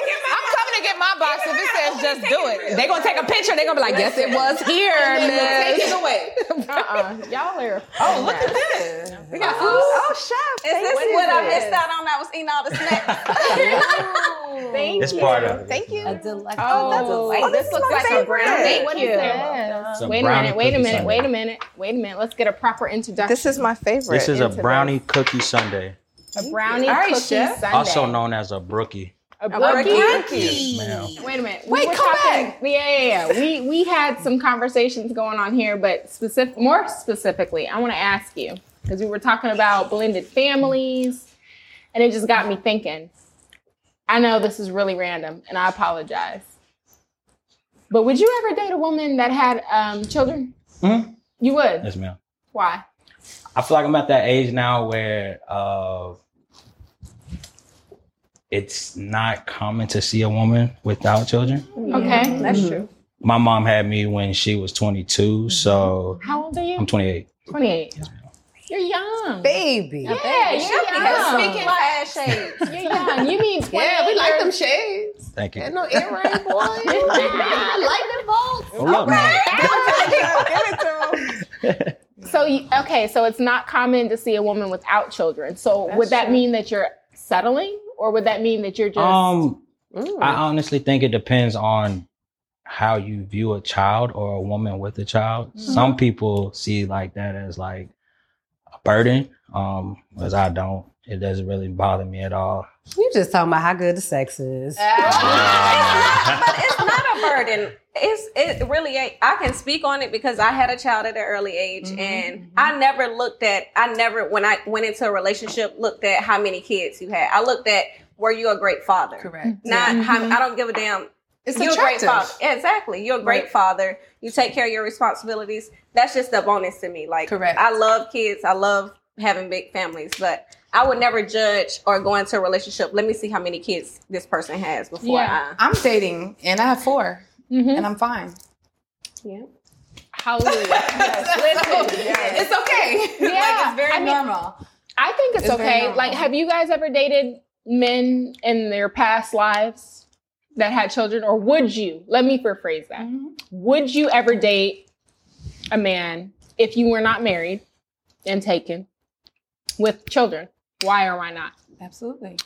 to get my box if it says just do it. They're gonna take a picture. They're gonna be like, "Yes, it was here, miss." take it away. Uh-uh. Y'all are. Oh, look at this. We got food. Oh, chef. Is this what I missed out on? I was eating all the snacks. Thank It's you. part of it. Thank you. A delectable- Oh, oh that's a- oh, this, this is looks my like a favorite. brownie. Thank What is you. this? It's Wait a minute. Wait a cookie minute. sundae. Wait a minute. Wait a minute. Let's get a proper introduction. This is my favorite. This is a into brownie cookie sundae, a brownie All right, cookie chef. sundae. also known as a brookie. A brookie. brookie. Yes. Wait a minute. Wait, were come talking, Yeah, yeah, yeah. We we had some conversations going on here, but specific, more specifically, I want to ask you because we were talking about blended families, and it just got me thinking. I know this is really random, and I apologize. But would you ever date a woman that had um, children? Mhm. You would. Yes, ma'am. Why? I feel like I'm at that age now where uh, it's not common to see a woman without children. Okay, that's true. My mom had me when she was 22, so How old are you? I'm 28. 28. You're young. baby. Yeah, you're young. Speaking fast shades. You're young. You mean 28 Yeah, we like years- them shades. Thank you. And no earring, boy. Lightning bolts. Hold up, man. Give it to him. So you, okay, so it's not common to see a woman without children. So would that mean that you're settling, or would that mean that you're just? Um, Mm. I honestly think it depends on how you view a child or a woman with a child. Mm-hmm. Some people see like that as like a burden, um, whereas I don't. It doesn't really bother me at all. You just talking about how good the sex is. but it's not a burden. It's it really ain't. I can speak on it because I had a child at an early age, mm-hmm. and mm-hmm. I never looked at. I never when I went into a relationship looked at how many kids you had. I looked at were you a great father? Correct. Not how. Mm-hmm. I don't give a damn. It's you're a great attractive. father. Exactly. You're a great Right. father. You take care of your responsibilities. That's just a bonus to me. Like Correct. I love kids. I love having big families, but I would never judge or go into a relationship. Let me see how many kids this person has before Yeah. I'm dating and I have 4 Mhm. and I'm fine. Yeah. Hallelujah. Listen, it's okay. Yeah, like it's very I mean- normal. I think it's, It's okay. Like, have you guys ever dated men in their past lives that had children, or would you? Let me rephrase that. Mm-hmm. Would you ever date a man if you were not married and taken with children? Why or why not? Absolutely.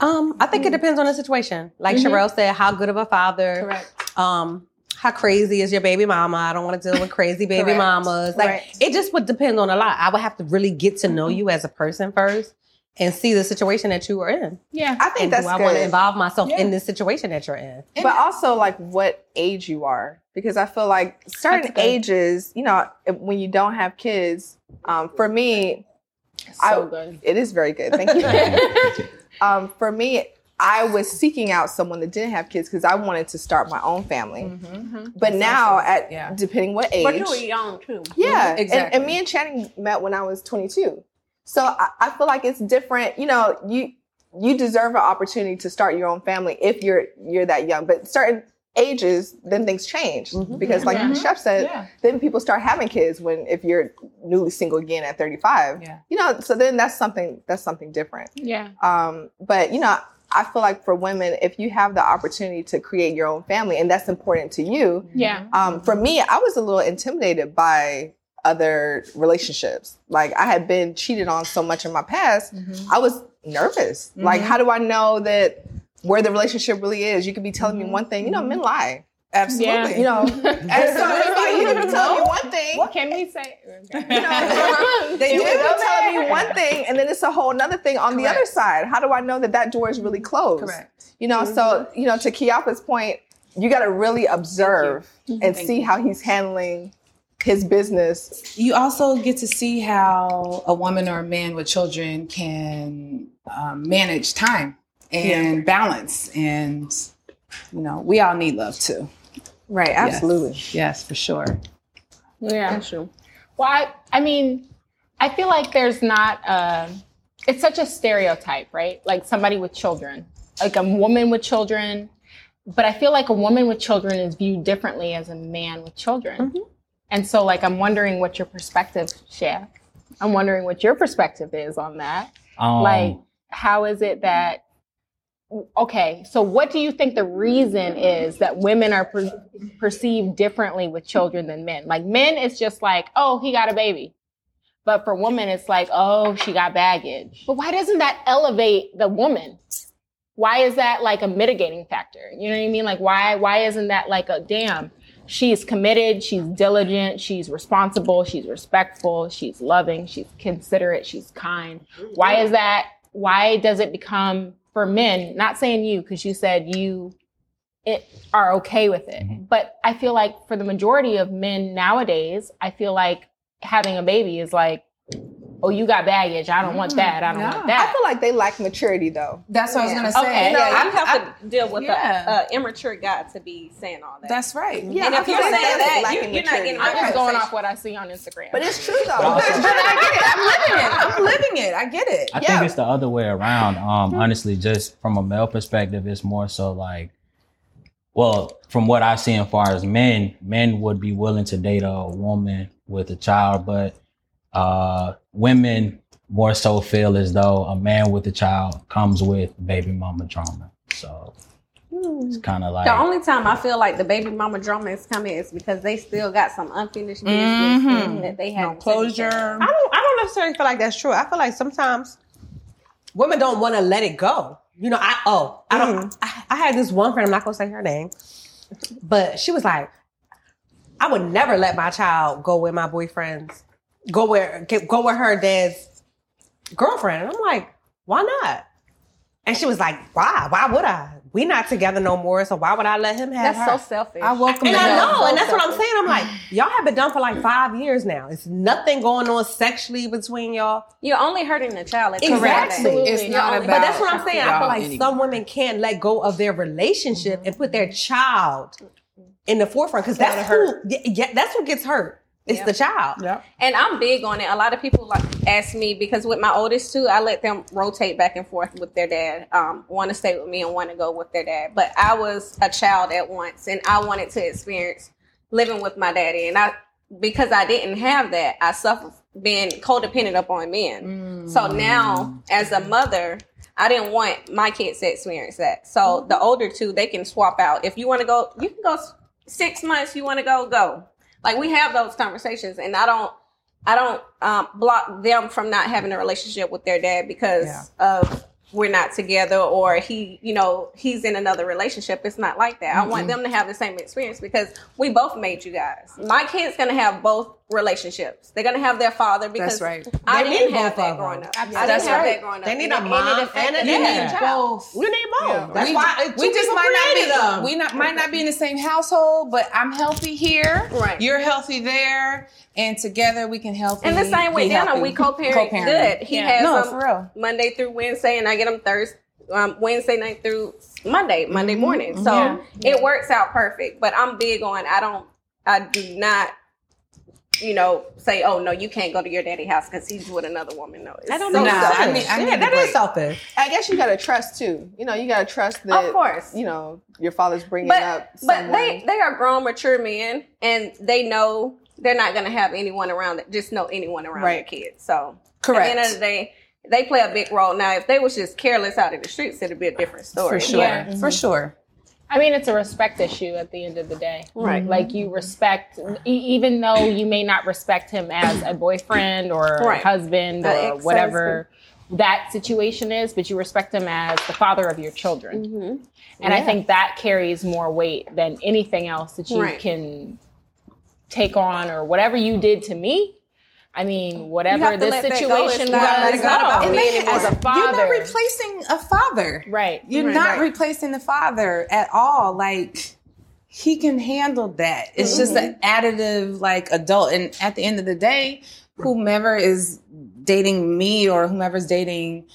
Um, I think it depends on the situation. Like Mhm. Sherelle said, how good of a father. Correct. Um, how crazy is your baby mama? I don't want to deal with crazy baby mamas. Like Right. it just would depend on a lot. I would have to really get to know you as a person first and see the situation that you are in. Yeah, I think and that's do I want to involve myself Yeah. in this situation that you're in? but also like what age you are because i feel like certain ages you know when you don't have kids um, for me So I, good. it is very good thank you um, for me i was seeking out someone that didn't have kids because i wanted to start my own family Mm-hmm. but now at yeah. depending what age But you were young too. yeah, Mhm. and, and me and Channing met when I was 22. So I, I feel like it's different. You know, you you deserve an opportunity to start your own family if you're you're that young. But certain ages, then things change because, like chef said, Yeah. then people start having kids when if you're newly single again at 35. Yeah. You know, so then that's something that's something different. Yeah. Um, but you know, I feel like for women, if you have the opportunity to create your own family and that's important to you, Yeah. um, for me, I was a little intimidated by other relationships. Like I had been cheated on so much in my past, I was nervous. Like, Mhm. how do I know that where the relationship really is? You could be telling me one thing. You know, men lie. Absolutely. You know, and so it's like you can be telling me one thing. What can we say? Okay. You know, they do telling me one thing, and then it's a whole another thing on the other side. How do I know that that door is really closed? Correct. You know, so you know, to Kiapa's point, you got to really observe and Thank see how he's handling his business. You also get to see how a woman or a man with children can um, manage time and balance. And, you know, we all need love too. Right, absolutely. Yes, for sure. Yeah, that's true. Well, I, I mean, I feel like there's not a, it's such a stereotype, right? Like somebody with children, like a woman with children. But I feel like a woman with children is viewed differently as a man with children. And so, like, I'm wondering what your perspective, Chef. I'm wondering what your perspective is on that. Um, like, how is it that, okay, so what do you think the reason is that women are per- perceived differently with children than men? Like, men, it's just like, oh, he got a baby. But for women, it's like, oh, she got baggage. But why doesn't that elevate the woman? Why is that like a mitigating factor? You know what I mean? Like, why, why isn't that like a damn? She's committed, she's diligent, she's responsible, she's respectful, she's loving, she's considerate, she's kind. Why is that? Why does it become for men? Not saying you, because you said you it are okay with it. Mm-hmm. But I feel like for the majority of men nowadays, I feel like having a baby is like, oh, you got baggage. I don't want that. I don't want that. I feel like they lack maturity though. That's what I was gonna say. Okay, No, yeah, I- you have to deal with yeah. a, a immature guy to be saying all that. That's right. Yeah, and I if you're saying that's that, you, you're not getting. I'm just going off what I see on Instagram. But it's true though. But also- But I get it. I'm living it. I'm living it. I get it. I think it's the other way around. Um, honestly, just from a male perspective, it's more so like, well, from what I see, as far as men, men would be willing to date a woman with a child, but uh, women more so feel as though a man with a child comes with baby mama drama. So it's kind of like The only time I feel like the baby mama drama is coming is because they still got some unfinished business Mhm. that they have closure. I don't. I don't necessarily feel like that's true. I feel like sometimes women don't want to let it go. You know, I oh, I don't. I, I had this one friend. I'm not gonna say her name, but she was like, I would never let my child go with my boyfriend's, go where go with her dad's girlfriend. And I'm like, why not? And she was like, why? Why would I? We not together no more, so why would I let him have That's her? so selfish. I welcome And I help. know, and that's what I'm saying. I'm like, y'all have been done for like five years now. It's nothing going on sexually between y'all. You're only hurting the child. at the end of the Exactly. day. It's You're not only- But that's what I'm saying. I feel like anyway. some women can't let go of their relationship and put their child in the forefront because that's who, yeah, yeah, that's who gets hurt. It's the child. Yeah. And I'm big on it. A lot of people like ask me because with my oldest two, I let them rotate back and forth with their dad. Um, want to stay with me and want to go with their dad. But I was a child at once, and I wanted to experience living with my daddy. And I, because I didn't have that, I suffered being codependent upon men. So now, as a mother, I didn't want my kids to experience that. So the older two, they can swap out. If you want to go, you can go six months. You want to go, go. Like we have those conversations, and I don't, I don't um, block them from not having a relationship with their dad because of we're not together or he, you know, he's in another relationship. It's not like that. I want them to have the same experience because we both made you guys. My kid's gonna have both relationships. They're gonna have their father because That's right. I They didn't have that growing them. up. I didn't That's have right. that growing up. They need a and mom affected and a me dad. as a child. both. We need both. That's we, why we just might not created be them. we not might not be in the same household, but I'm healthy here. Right. You're healthy there, and together we can help. And the same with be Dana, we co-parent Co-parenting. good. He Yeah. has no um, for real. Monday through Wednesday, and I get him Thursday, um, Wednesday night through Monday, Monday Mm-hmm. morning. So Yeah. it works out perfect. But I'm big on I don't, I do not, you know, say, oh no, you can't go to your daddy house because he's with another woman. No, it's That don't so make Nah, sense. I mean- I yeah, need that to is break. selfish. I guess you gotta trust too. You know, you gotta trust that. Of course. You know, your father's bringing but up. but they they are grown, mature men, and they know they're not going to have anyone around that just know anyone around Right. their kids. So Correct. At the end of the day, they play a big role. Now, if they was just careless out in the streets, it'd be a different story. For sure. Yeah. For sure. I mean, it's a respect issue at the end of the day. Right. Like you respect, even though you may not respect him as a boyfriend or Right. husband or ex-husband. whatever that situation is, but you respect him as the father of your children. Mhm. And I think that carries more weight than anything else that you Right. can take on or whatever you did to me. I mean, whatever this let that situation It's was, not- it's not about no, me anymore. as a father. You're not replacing a father. right. You're Right. not Right. replacing the father at all. Like he can handle that. It's just mm-hmm. an additive like adult. And at the end of the day, whomever is dating me or whomever's dating,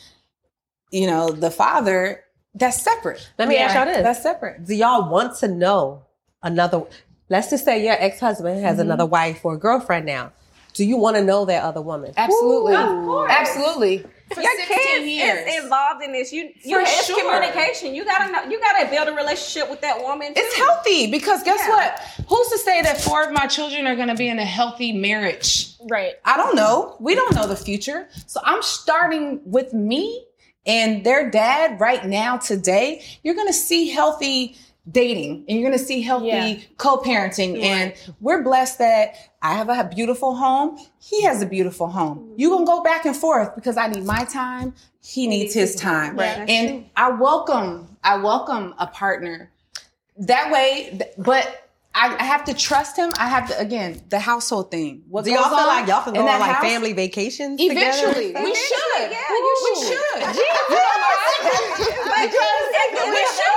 you know, the father, that's separate. Let me ask y'all this. That's separate. Do y'all want to know another? Let's just say your ex husband has mm-hmm. another wife or girlfriend now. Do you want to know that other woman? Absolutely. Of course. Absolutely. For Your 16 kids years. is involved in this. You, you For it's sure. communication. You gotta know. You gotta build a relationship with that woman. It's healthy because guess Yeah. what? Who's to say that four of my children are going to be in a healthy marriage? Right. I don't know. We don't know the future. So I'm starting with me and their dad right now today. You're going to see healthy dating and you're going to see healthy Yeah. co-parenting and we're blessed that I have a beautiful home. He has a beautiful home. You going to go back and forth because I need my time. He needs his time. Right. That's And I welcome I welcome a partner that way, but I, I have to trust him. I have to again the household thing. What Do y'all feel like y'all can go on that like house- family vacations? Eventually, together? we should. yeah, we you should. But Because it- we should.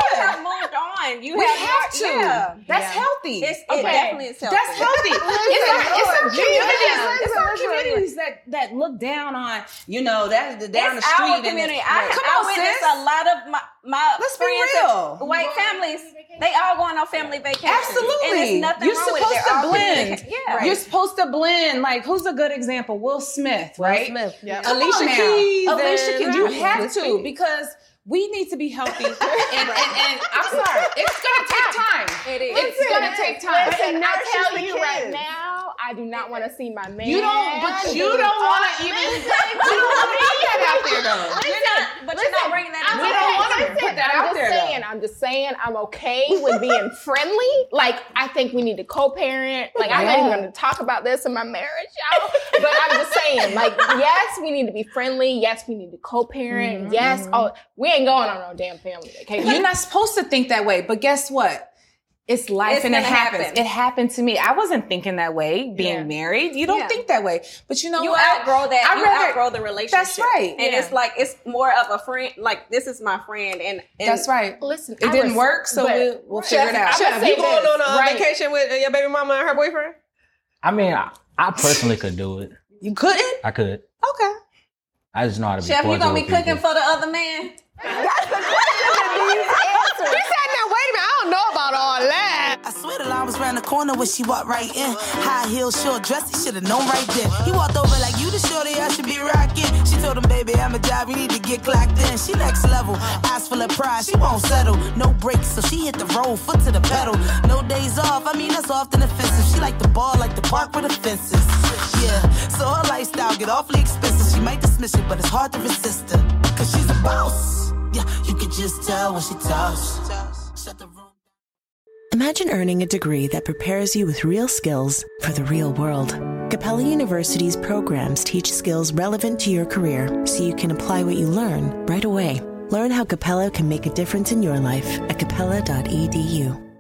Have. You We have, have to. Yeah. That's Yeah. healthy. It's, it Okay. definitely is healthy. That's healthy. it's our, it's our Listen, communities. It's our listen, communities that that look down on you know that the down it's the street our and community. it- I, Come I on, witness sis. a lot of my my Let's be friends real. that- white families. They all going on family vacation. Absolutely. and it's nothing You're wrong with it. supposed to blend. communica- Yeah, You're supposed to blend. Like, who's a good example? Will Smith, Will right? Smith. Yeah. Come Alicia on. Keys Alicia Keys. You have to because we need to be healthy. and, and, and I'm sorry, it's gonna take time. It is. It's gonna take time. Listen, I tell you right now, I do not want to see my man. You don't, but you don't want to uh, even. You don't want to put that out there though. You're not, but you're not bringing that. I'm We to don't wanna put that I'm out just there, though. saying. I'm just saying. I'm okay with being friendly. Like I think we need to co-parent. Like I'm not even going to talk about this in my marriage, y'all. But I'm just saying. Like yes, we need to be friendly. Yes, we need to co-parent. Mm-hmm. Yes. Oh, we ain't going on no damn family vacation. You're not supposed to think that way, but guess what? It's life It's and it happens. happen. It happened to me. I wasn't thinking that way, being Yeah. married. You don't Yeah. think that way. But you know You what? outgrow that. I'd you rather- outgrow the relationship. That's right. And Yeah. it's like it's more of a friend. Like this is my friend, and, and That's right. Listen, It I didn't res- work, so but- we'll, we'll figure it out. I'm gonna you going this, on a right. vacation with your baby mama and her boyfriend? I mean, I, I personally could do it. You couldn't? I could. Okay. I just know how to be Chef, you cordial gonna be with people. cooking for the other man? That's the question that needs answers. He said, now wait a minute, I don't know about all that. I swear the line was round the corner when she walked right in. High heel, short dress, he should've known right then. He walked over like you the shorty I should be rocking. She told him, baby, I'm a job, you need to get clocked in. She next level, eyes full of pride, she won't settle. No brakes, so she hit the road, foot to the pedal. No days off, I mean that's often offensive. She like the ball, like the park with the fences. Yeah, so her lifestyle get awfully expensive. She might dismiss it, but it's hard to resist her. Cause she's a boss. Yeah, you can just tell when she talks. Imagine earning a degree that prepares you with real skills for the real world. Capella University's programs teach skills relevant to your career so you can apply what you learn right away. Learn how Capella can make a difference in your life at capella.edu.